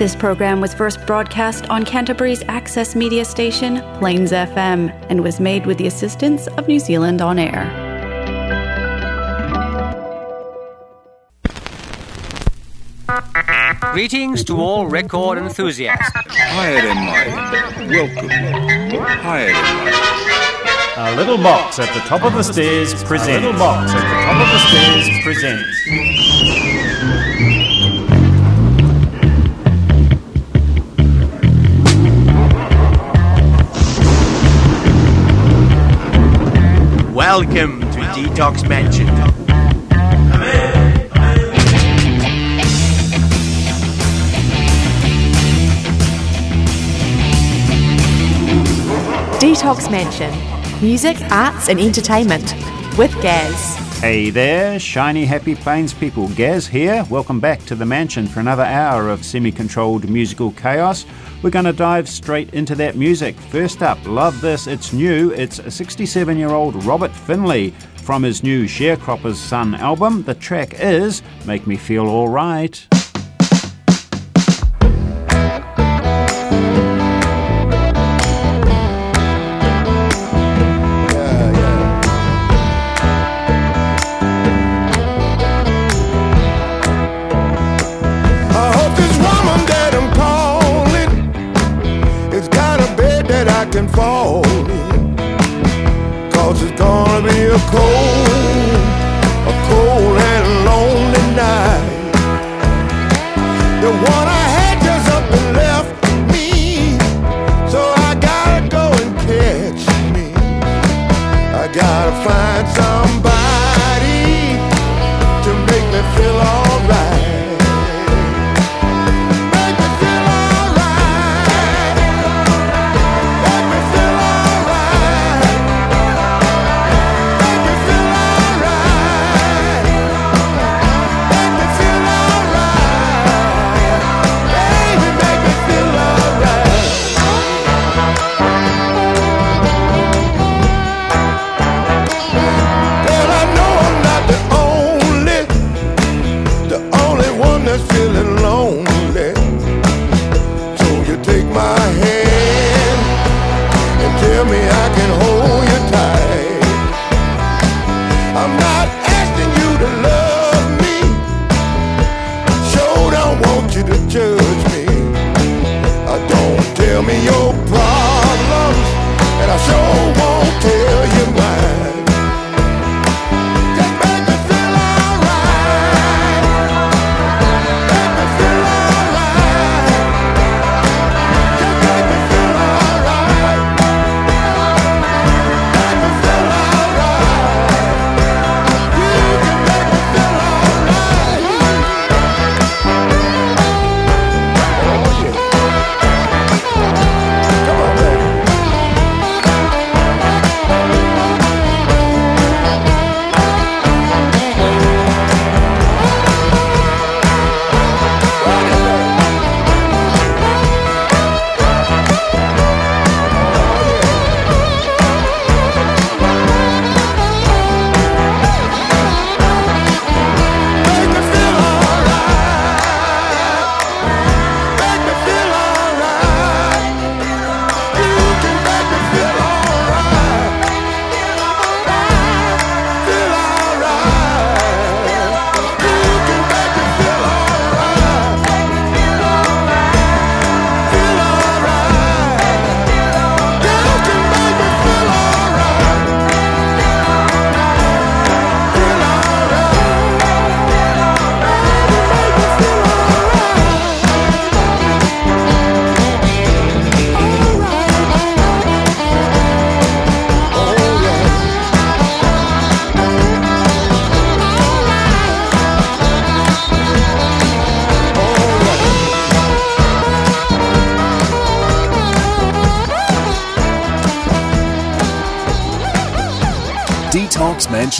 This program was first broadcast on Canterbury's access media station, Plains FM, and was made with the assistance of New Zealand On Air. Greetings to all record enthusiasts. Higher than mine. Welcome. Higher than mine. A little box at the top of the stairs presents. A little box at the top of the stairs presents. Welcome to Detox Mansion. Detox Mansion. Music, arts, and entertainment with Gaz. Hey there, shiny happy plains people. Gaz here. Welcome back to the mansion for another hour of semi controlled musical chaos. We're going to dive straight into that music. First up, love this, it's new. It's 67 year old Robert Finley from his new Sharecropper's Son album. The track is Make Me Feel Alright. Find somebody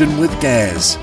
With Gaz.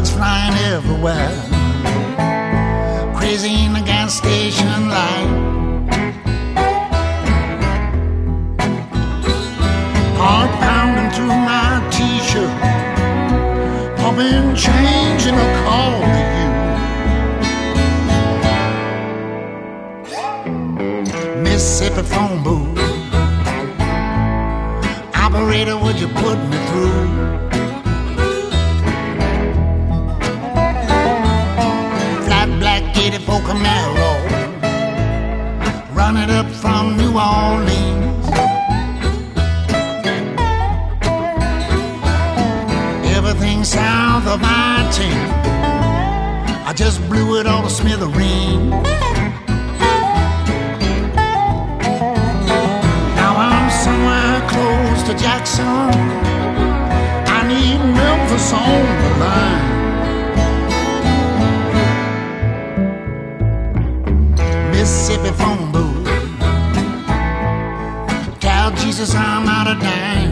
bugs flying everywhere. Crazy in the gas station light. Heart pounding through my t-shirt. Pumping change in a call to you. Mississippi phone booth. Operator, would you put me through? 84 Camaro, running up from New Orleans. Everything south of I-10, I just blew it all to smithereens. Now I'm somewhere close to Jackson. I need Memphis on the line. Mississippi phone booth. Tell Jesus I'm out of dimes.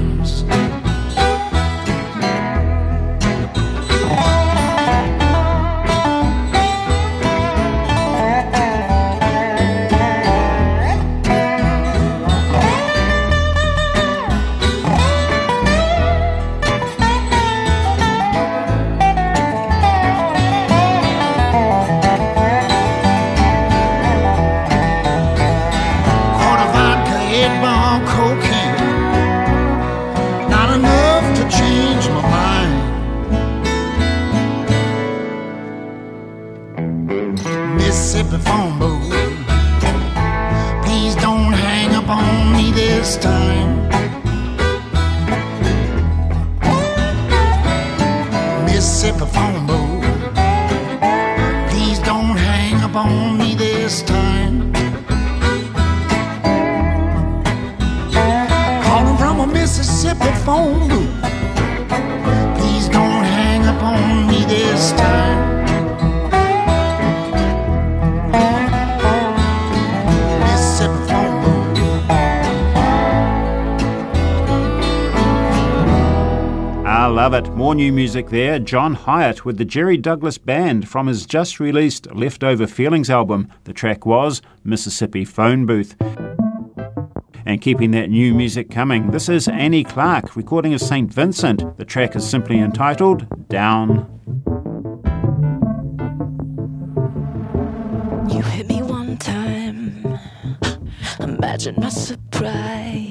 Phone new music there. John Hiatt with the Jerry Douglas Band from his just released Leftover Feelings album. The track was Mississippi Phone Booth. And keeping that new music coming, this is Annie Clark, recording of St. Vincent. The track is simply entitled Down. You hit me one time. Imagine my surprise.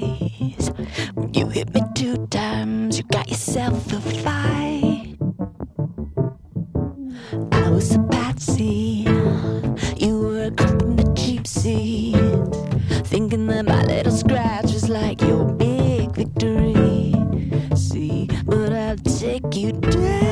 When you hit me two times, you got yourself a fight. I was a patsy. You were a creep in the cheap seat. Thinking that my little scratch was like your big victory. See, but I'll take you down.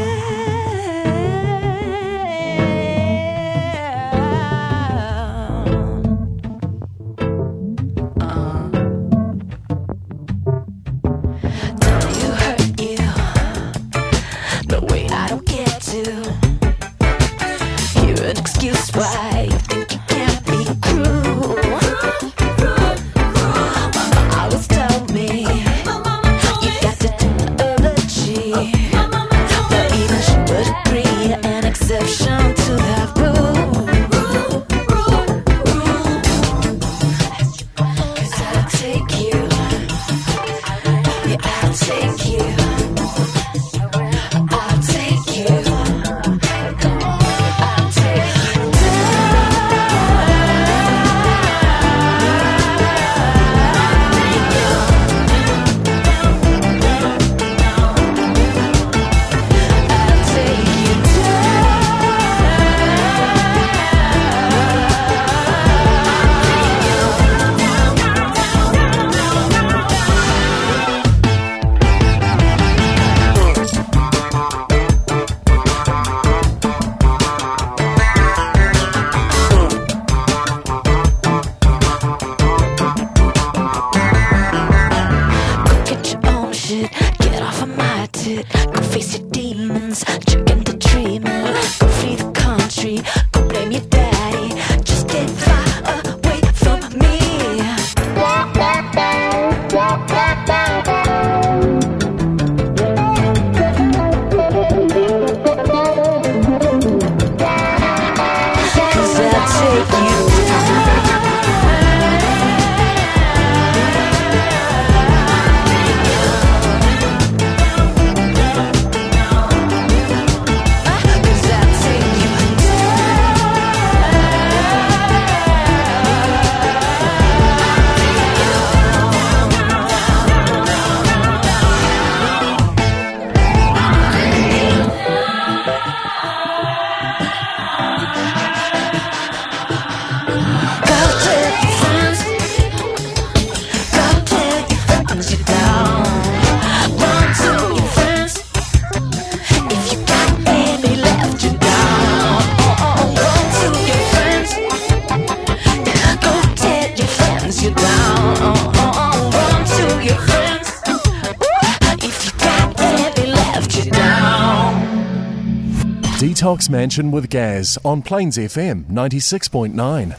Mansion with Gaz on Plains FM 96.9.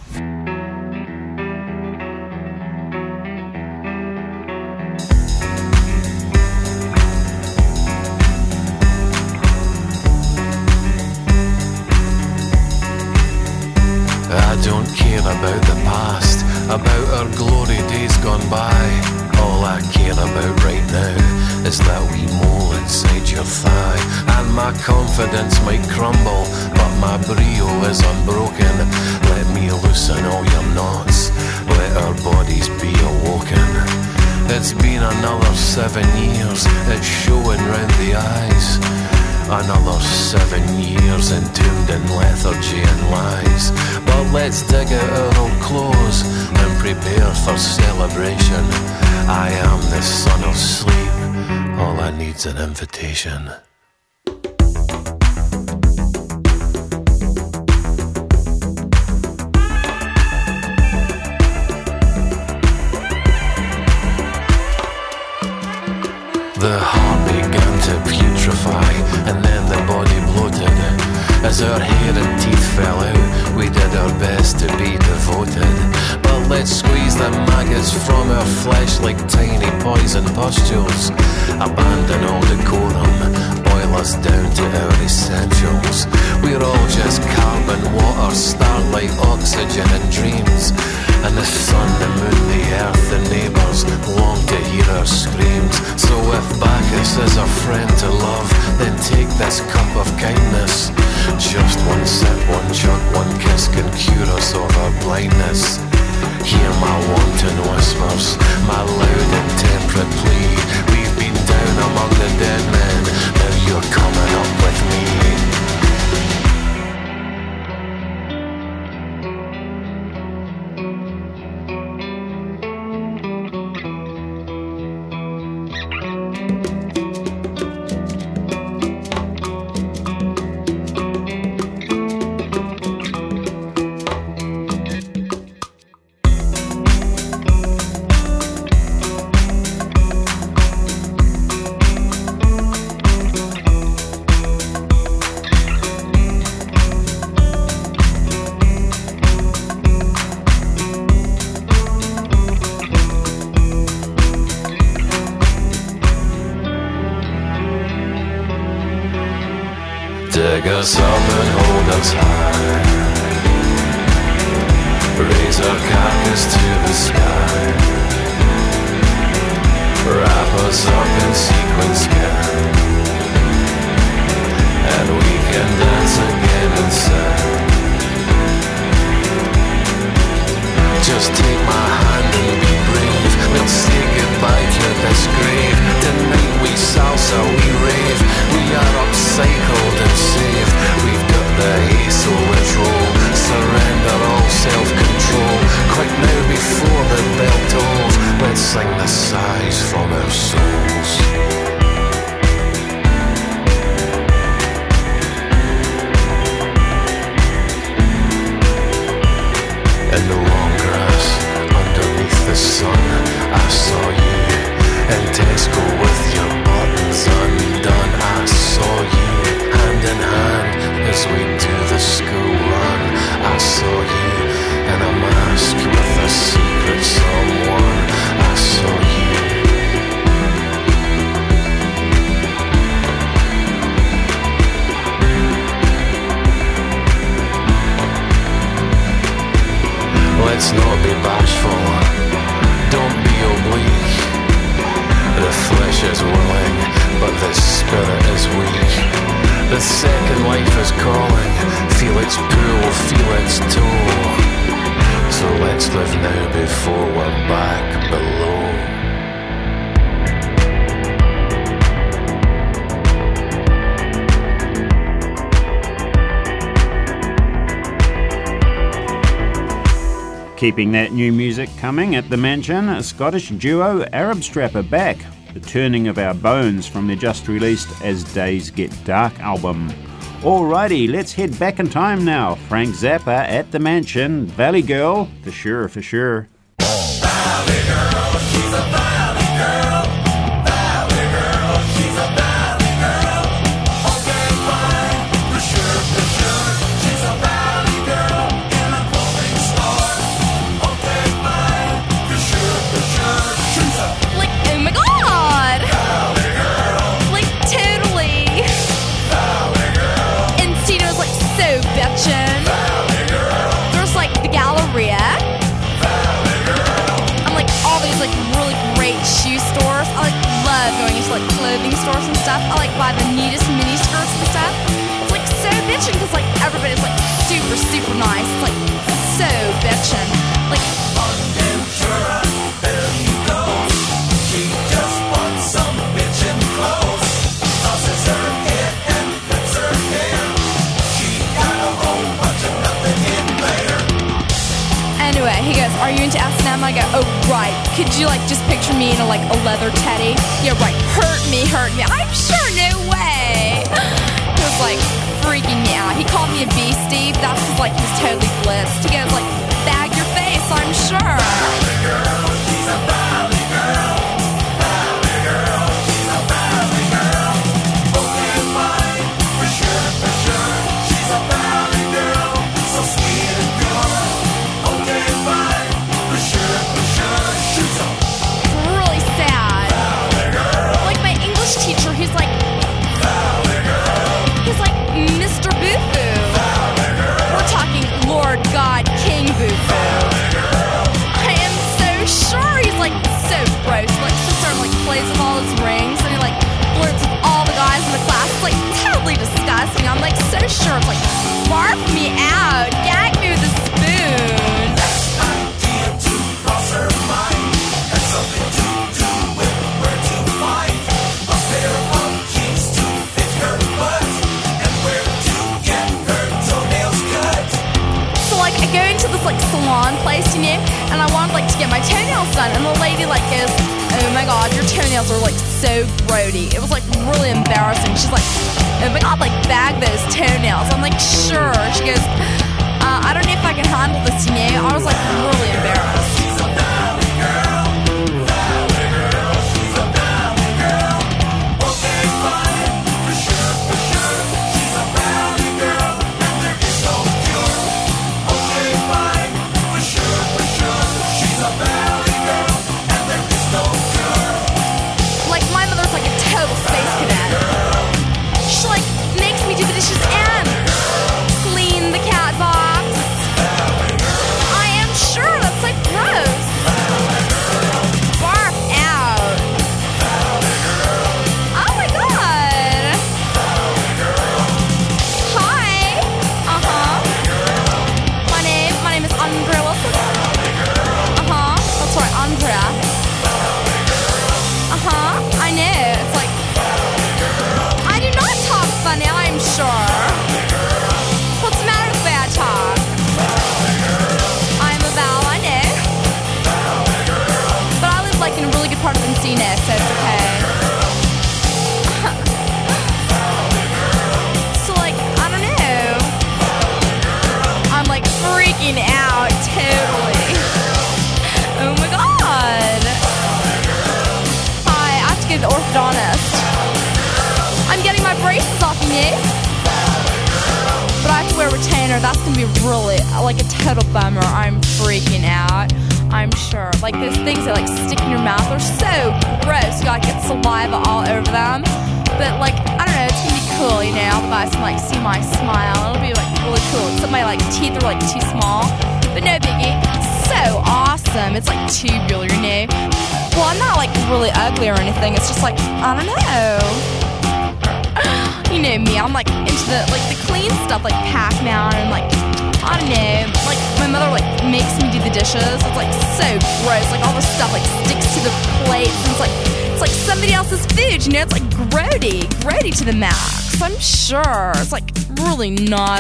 I don't care about the past, about our glory days gone by. All I care about right now is that wee mole inside your thigh. And my confidence might crumble, but my brio is unbroken. Let me loosen all your knots, let our bodies be awoken. It's been another seven years, it's showing round the eyes. Another seven years entombed in lethargy and lies. But let's dig out our old clothes and prepare for celebration. I am the son of sleep, all I need's an invitation. The heart began to and then the body bloated. As our hair and teeth fell out, we did our best to be devoted. But let's squeeze the maggots from our flesh like tiny poison pustules. Abandon all decorum, us down to our essentials. We're all just carbon, water, starlight, oxygen, and dreams. And the sun, the moon, the earth, the neighbours long to hear our screams. So if Bacchus is a friend to love, then take this cup of kindness. Just one sip, one chug, one kiss can cure us of our blindness. Hear my wanton whispers, my loud and temperate plea. We've been down among the dead men, you're coming up with me. Us up and hold us high. Raise our carcass to the sky. Wrap us up in sequin skin. And we can dance again inside. Just take my hand and be brave. We'll say goodbye to this grave. Tonight we salsa, we rave. We are upcycled and saved. We've got the ace ritual. Surrender all self-control. Quick now before the bell tolls. Let's sing the sighs from our souls. In the sun, I saw you in Tesco with your buttons undone. I saw you hand in hand as we do the school run. I saw you in a mask with a secret someone. I saw you. Let's not be bashful. Don't be oblique. The flesh is willing, but the spirit is weak. The second life is calling. Feel its pull, feel its toll. So let's live now before we're back below. Keeping that new music coming at the mansion, a Scottish duo Arab Strap are back, the turning of our bones from their just released As Days Get Dark album. Alrighty, let's head back in time now. Frank Zappa at the mansion, Valley Girl, for sure, for sure. right. Could you like just picture me in a, like a leather teddy? Yeah, right. Hurt me, hurt me. I'm sure, no way. He was like freaking me out. He called me a beastie. That's like he was totally blitzed. He goes like, bag your face, I'm sure.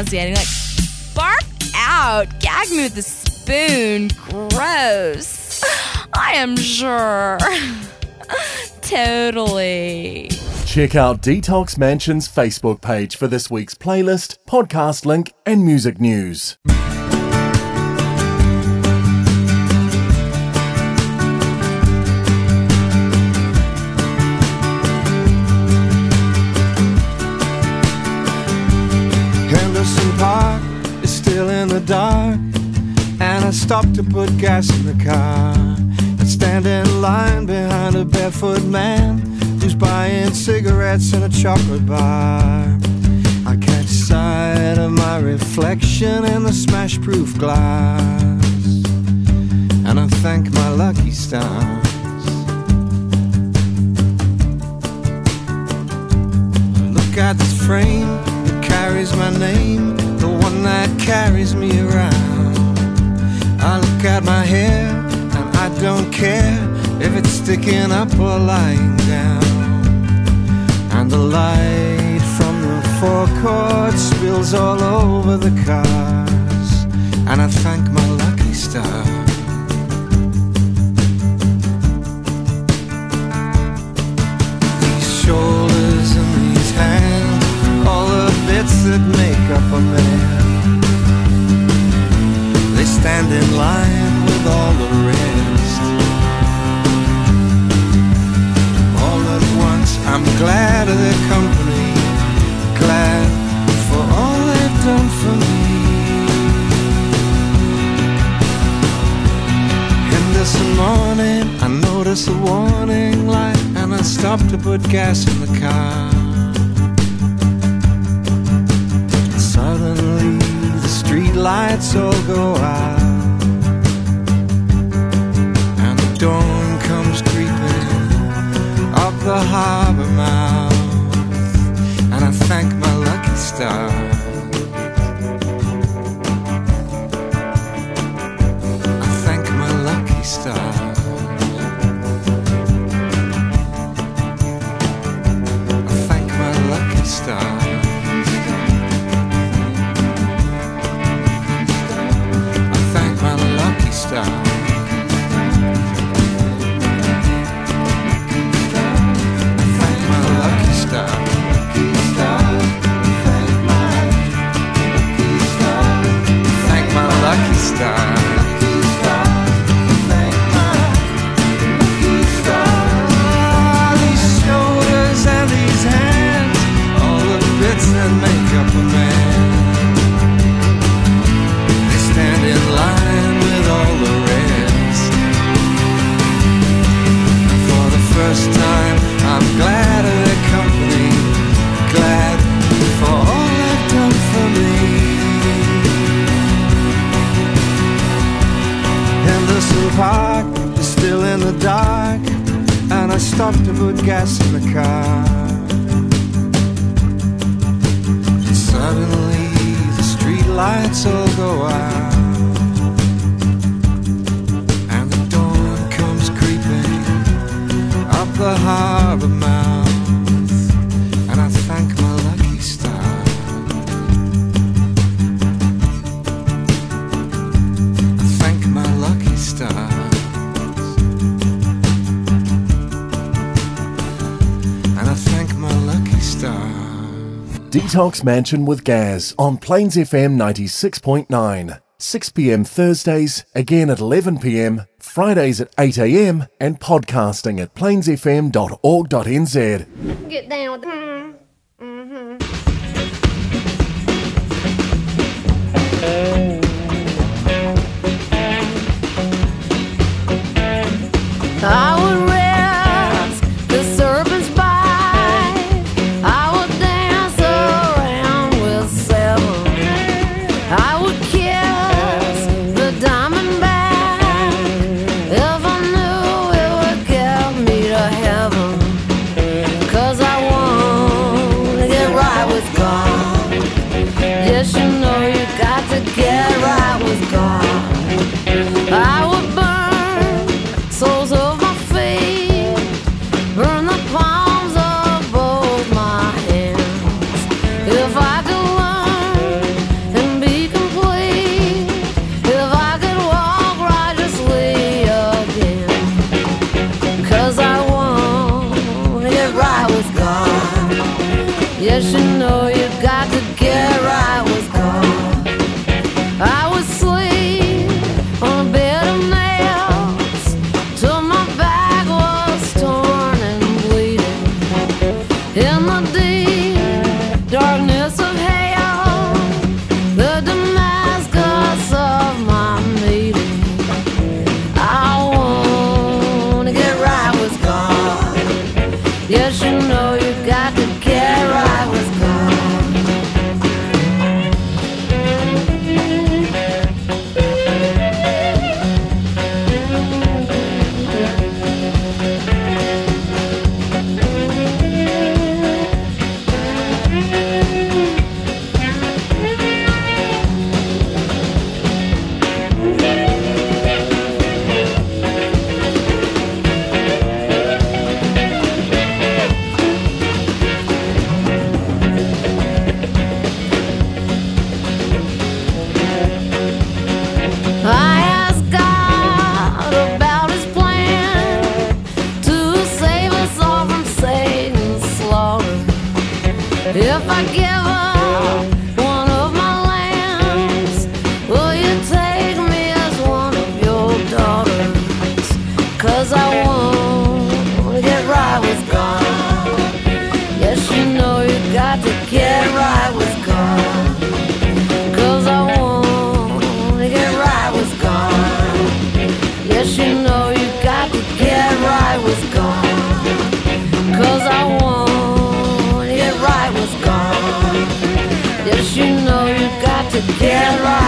claws like, bark out. Gag me with a spoon. Gross. I am sure. totally. Check out Detox Mansion's Facebook page for this week's playlist, podcast link, and music news. Stop to put gas in the car. I stand in line behind a barefoot man who's buying cigarettes in a chocolate bar. I catch sight of my reflection in the smash proof glass. And I thank my lucky stars. Look at this frame that carries my name, the one that carries me around. I look at my hair and I don't care if it's sticking up or lying down. And the light from the forecourt spills all over the cars, and I thank my lucky star. These shoulders and these hands, all the bits that make up a man. Stand in line with all the rest. All at once, I'm glad of their company, glad for all they've done for me. In this morning, I notice a warning light, and I stop to put gas in the car. Suddenly, lights all go out, and the dawn comes creeping up the harbor mouth, and I thank my lucky star. I thank my lucky star. First time, I'm glad Henderson Park is still in the dark, and I stopped to put gas in the car. Suddenly, the street lights all go out, Detox Mansion with Gaz on Plains FM 96.9. 6 pm Thursdays, again at 11 pm, Fridays at 8 am, and podcasting at plainsfm.org.nz. Get down with the. Mm-hmm. I together.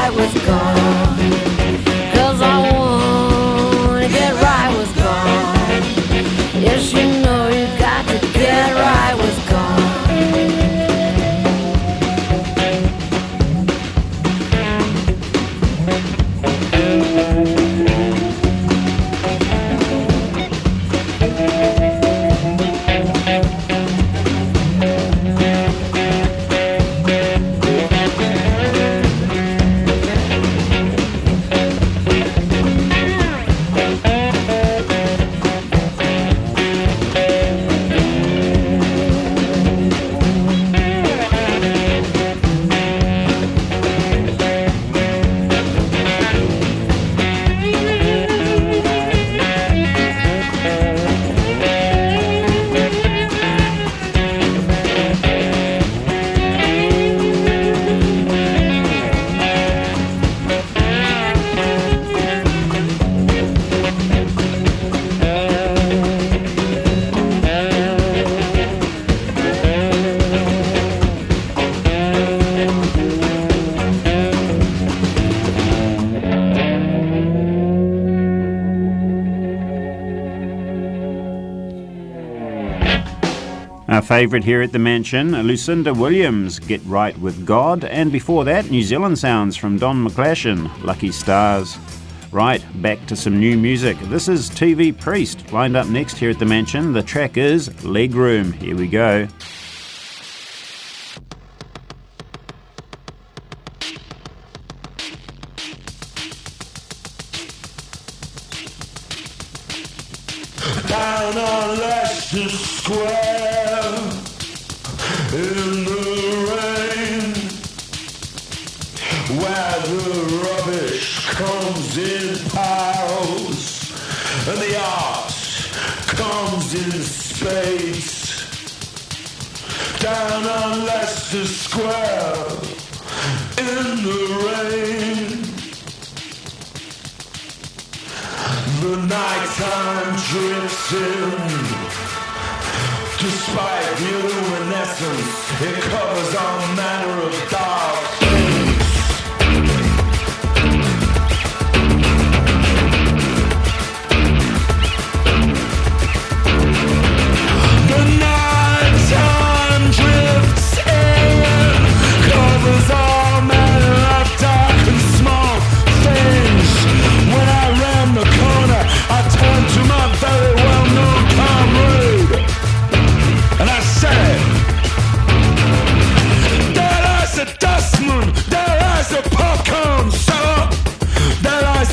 Favourite here at the mansion, Lucinda Williams, Get Right with God, and before that, New Zealand sounds from Don McGlashan, Lucky Stars. Right, back to some new music. This is TV Priest, lined up next here at the mansion. The track is Legroom. Here we go. down on Leicester Square in the rain where the rubbish comes in piles and the art comes in spades. Down on Leicester Square in the rain The nighttime in Despite the luminescence It covers all manner of dark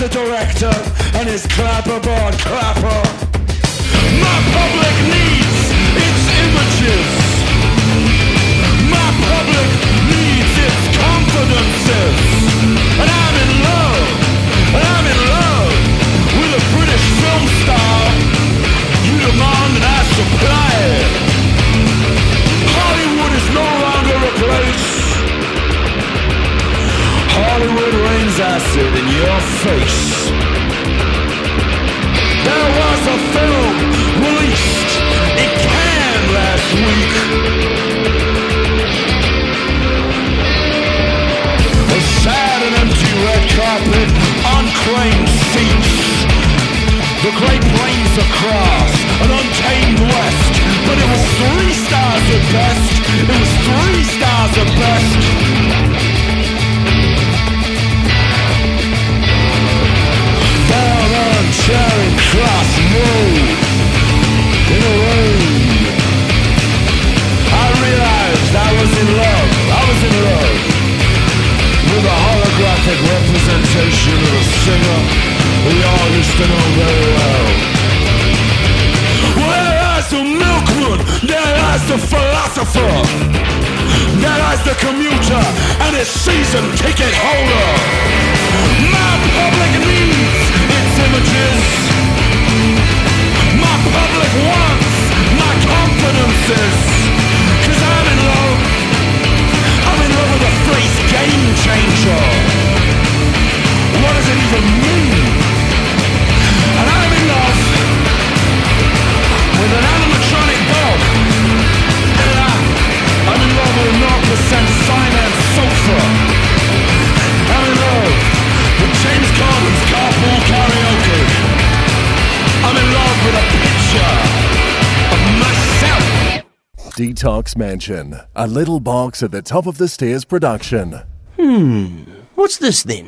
the director And his clapperboard clapper Rains acid in your face. There was a film released in Cannes last week. A sad and empty red carpet, unclaimed seats. The great plains across, an untamed west. But it was three stars at best. It was three stars at best. Cross Road in the rain. I realized I was in love. I was in love with a holographic representation of a singer we all used to know very well. Where lies the milkman? There lies the philosopher. There lies the commuter and his season ticket holder. My public needs images. My public wants my I'm in love. I'm in love with phrase game changer. What does it even mean? And I'm in love with an animatronic dog. And I'm in love with a 0% finance sofa. Karaoke. I'm in love with a picture of myself. Detox Mansion, a little box at the top of the stairs production. Hmm, what's this then?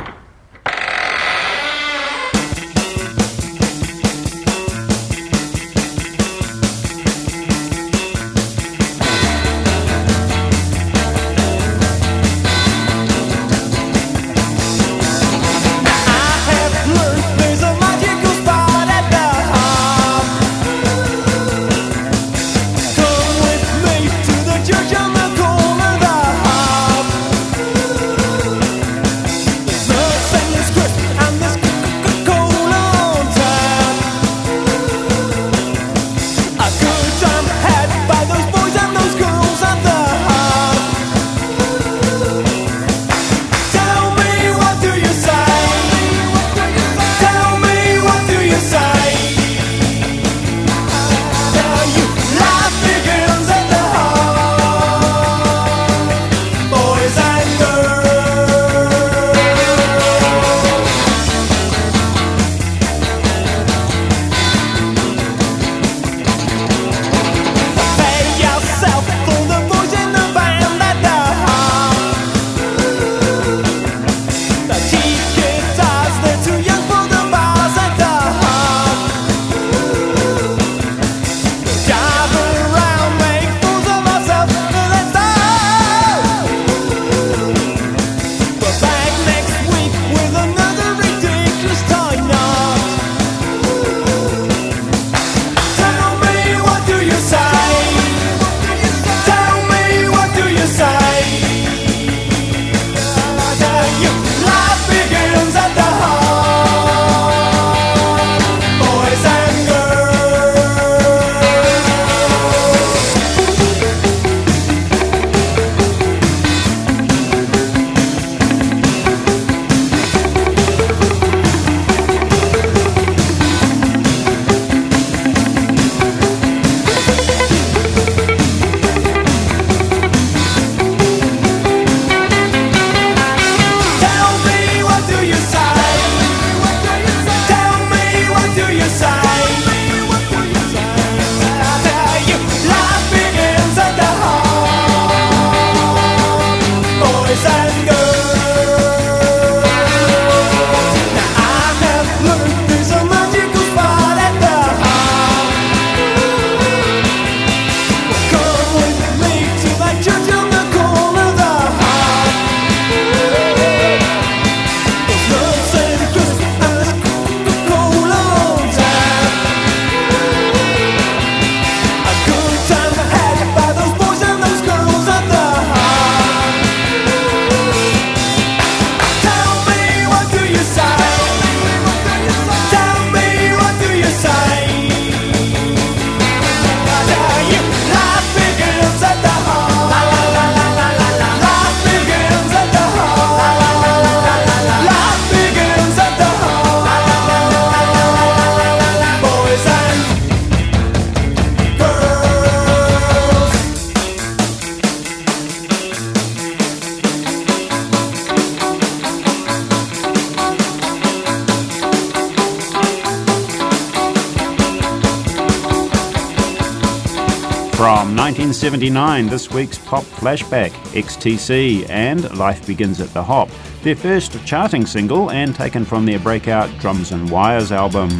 1979, this week's pop flashback, XTC and Life Begins at the Hop, their first charting single and taken from their breakout Drums and Wires album.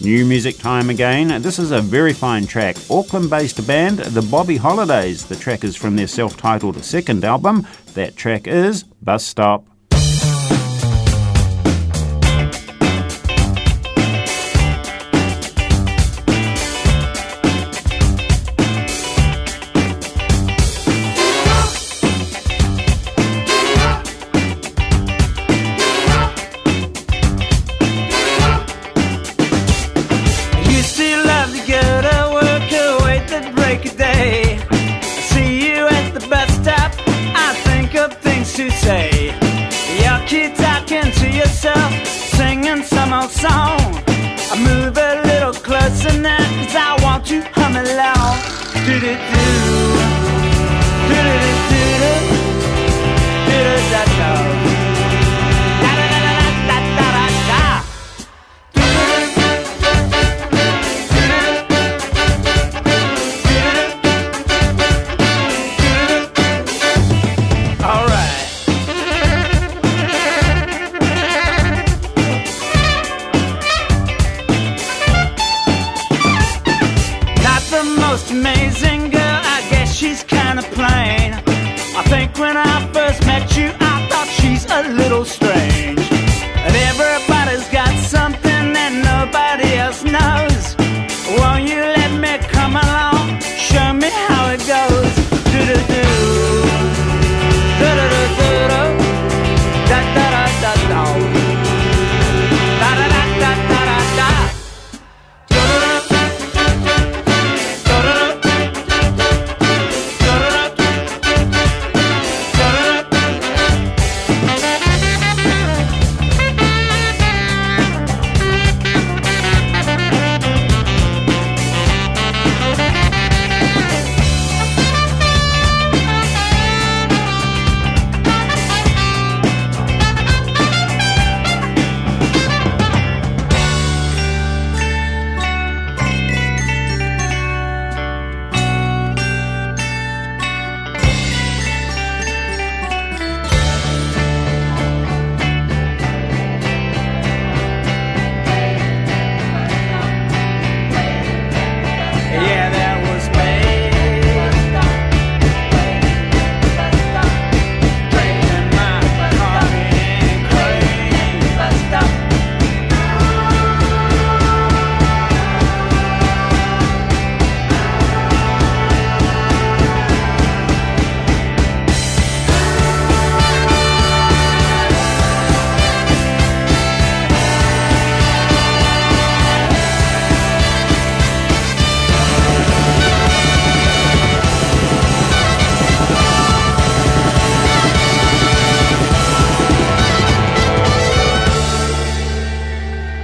New music time again. This is a very fine track. Auckland based band The Bobby Holidays. The track is from their self titled second album. That track is Bus Stop. when I first met you, I thought she's a little strange.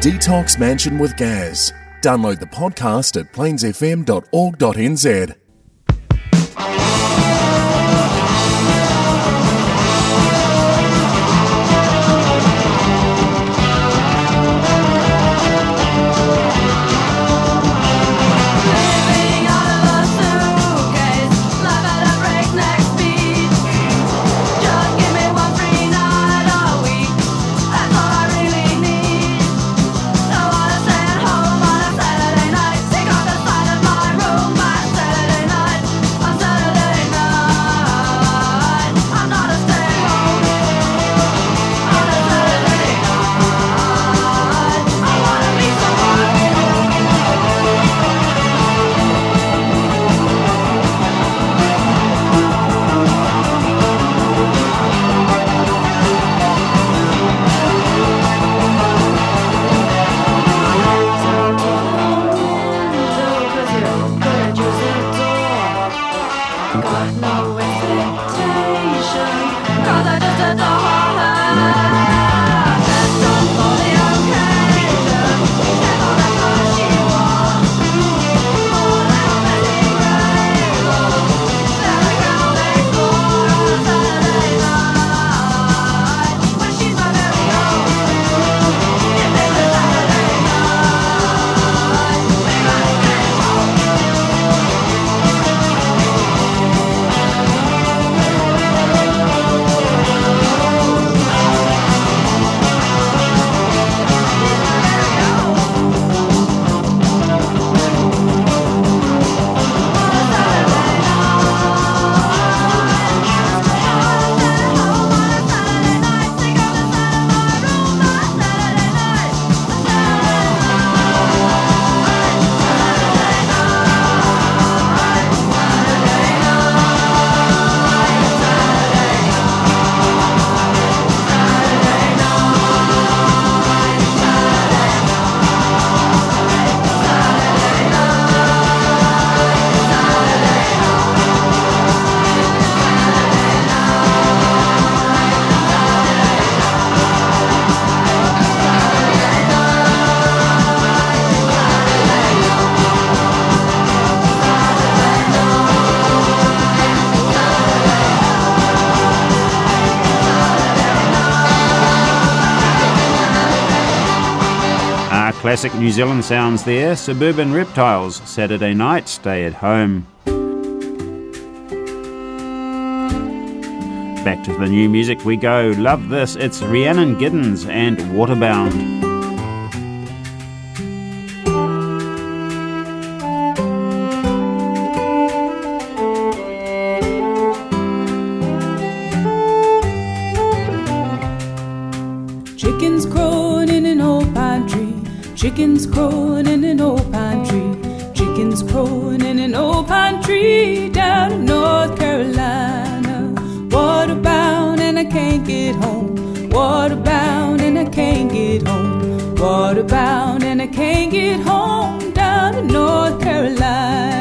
Detox Mansion with Gaz. Download the podcast at plainsfm.org.nz. classic New Zealand sounds there. Suburban Reptiles, Saturday night, stay at home. Back to the new music we go. Love this. It's Rhiannon Giddens and Waterbound. Chickens crowing in an old pine tree. Chickens crowing in an old pine tree down in North Carolina. Waterbound and I can't get home. Waterbound and I can't get home. Waterbound and I can't get home down in North Carolina.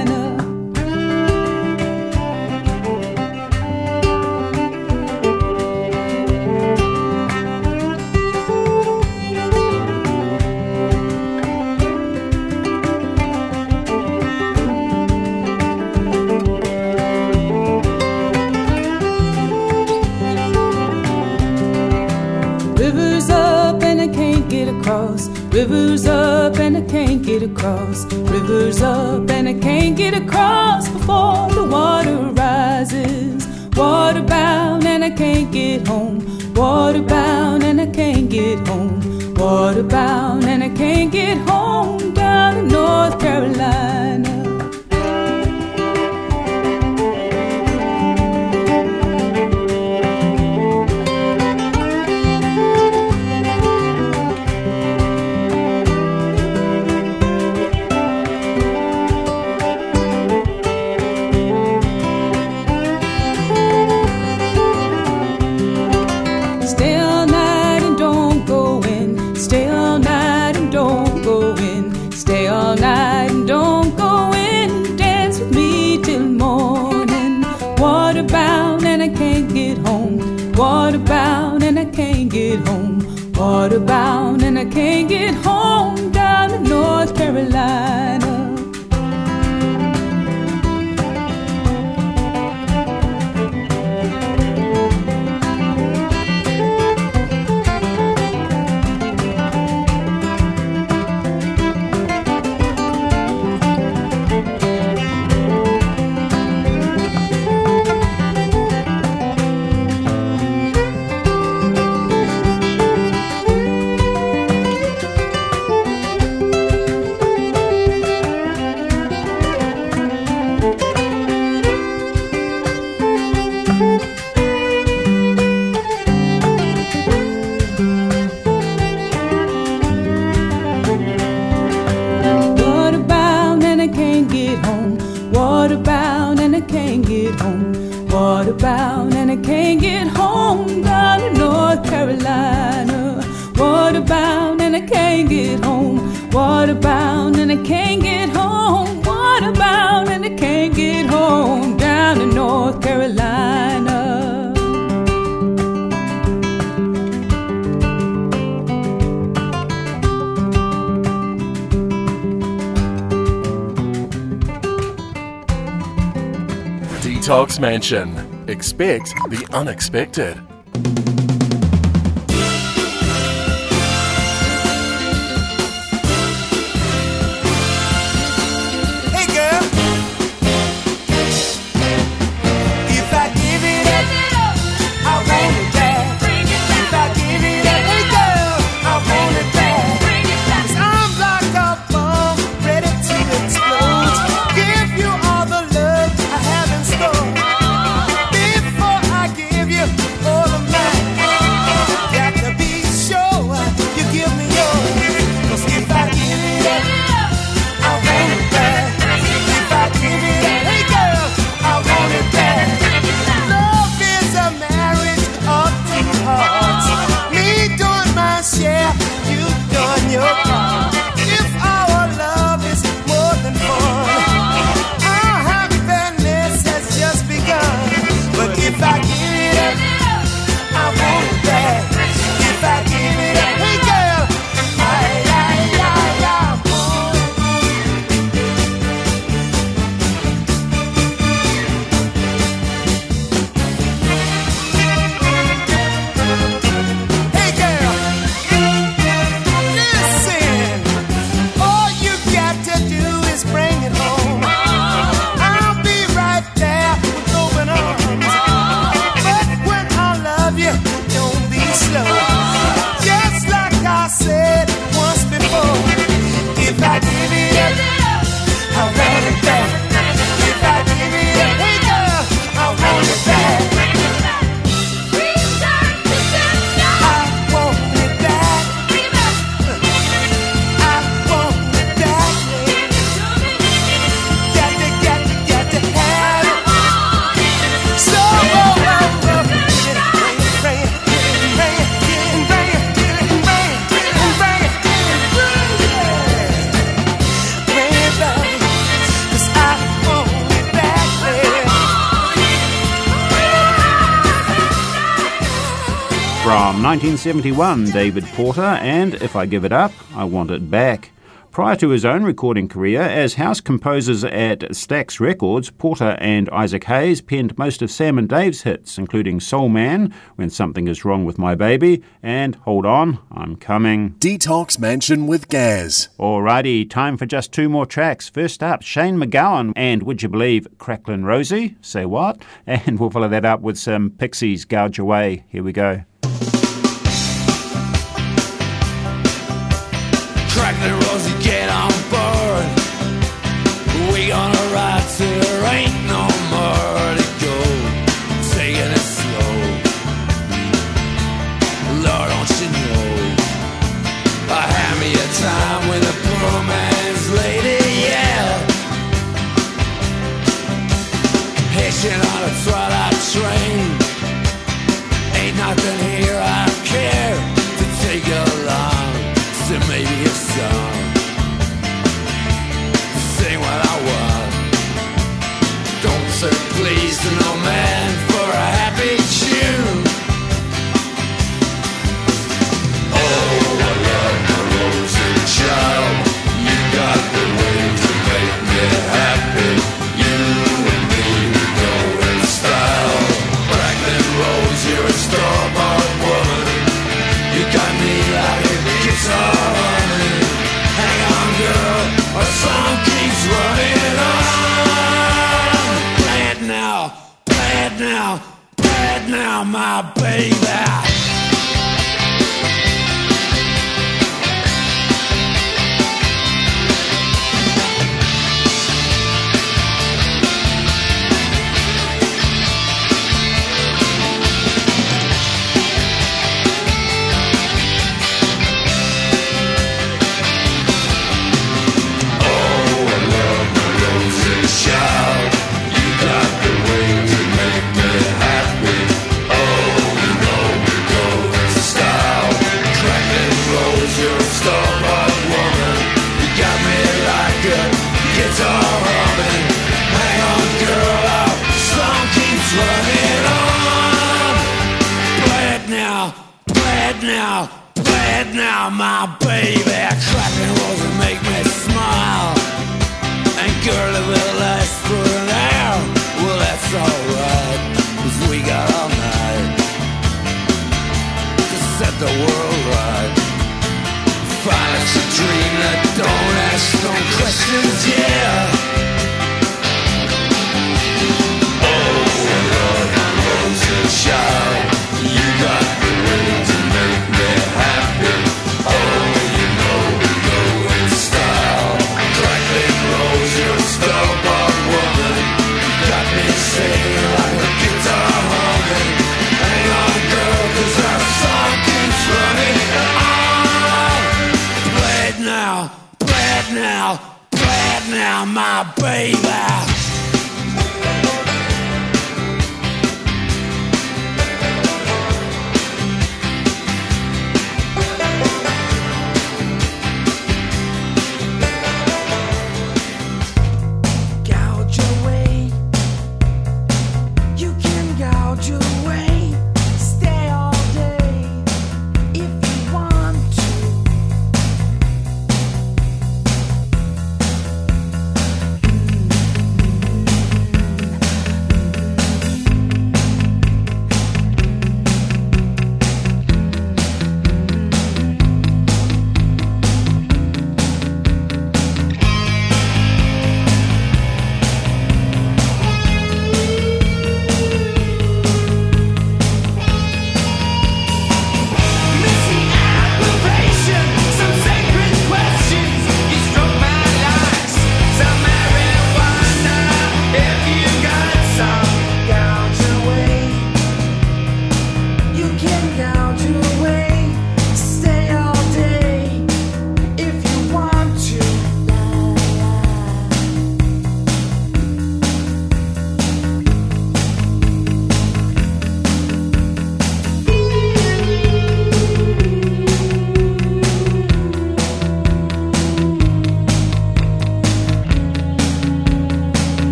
Rivers up and I can't get across. Rivers up and I can't get across before the water rises. Waterbound and I can't get home. Waterbound and I can't get home. Waterbound and I can't get home down in North Carolina. Home. Waterbound and I can't get home Expect the unexpected. 1971, David Porter, and If I Give It Up, I Want It Back. Prior to his own recording career, as house composers at Stax Records, Porter and Isaac Hayes penned most of Sam and Dave's hits, including Soul Man, When Something Is Wrong with My Baby, and Hold On, I'm Coming. Detox Mansion with Gaz. Alrighty, time for just two more tracks. First up, Shane McGowan and Would You Believe Cracklin' Rosie? Say what? And we'll follow that up with some Pixies Gouge Away. Here we go. baby. my baby.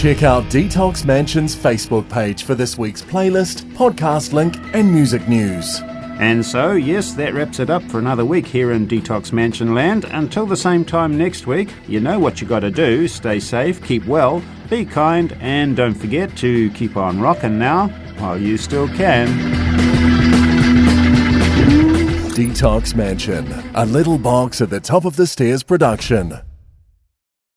Check out Detox Mansion's Facebook page for this week's playlist, podcast link, and music news. And so, yes, that wraps it up for another week here in Detox Mansion Land. Until the same time next week, you know what you got to do. Stay safe, keep well, be kind, and don't forget to keep on rocking now while you still can. Detox Mansion, a little box at the top of the stairs production.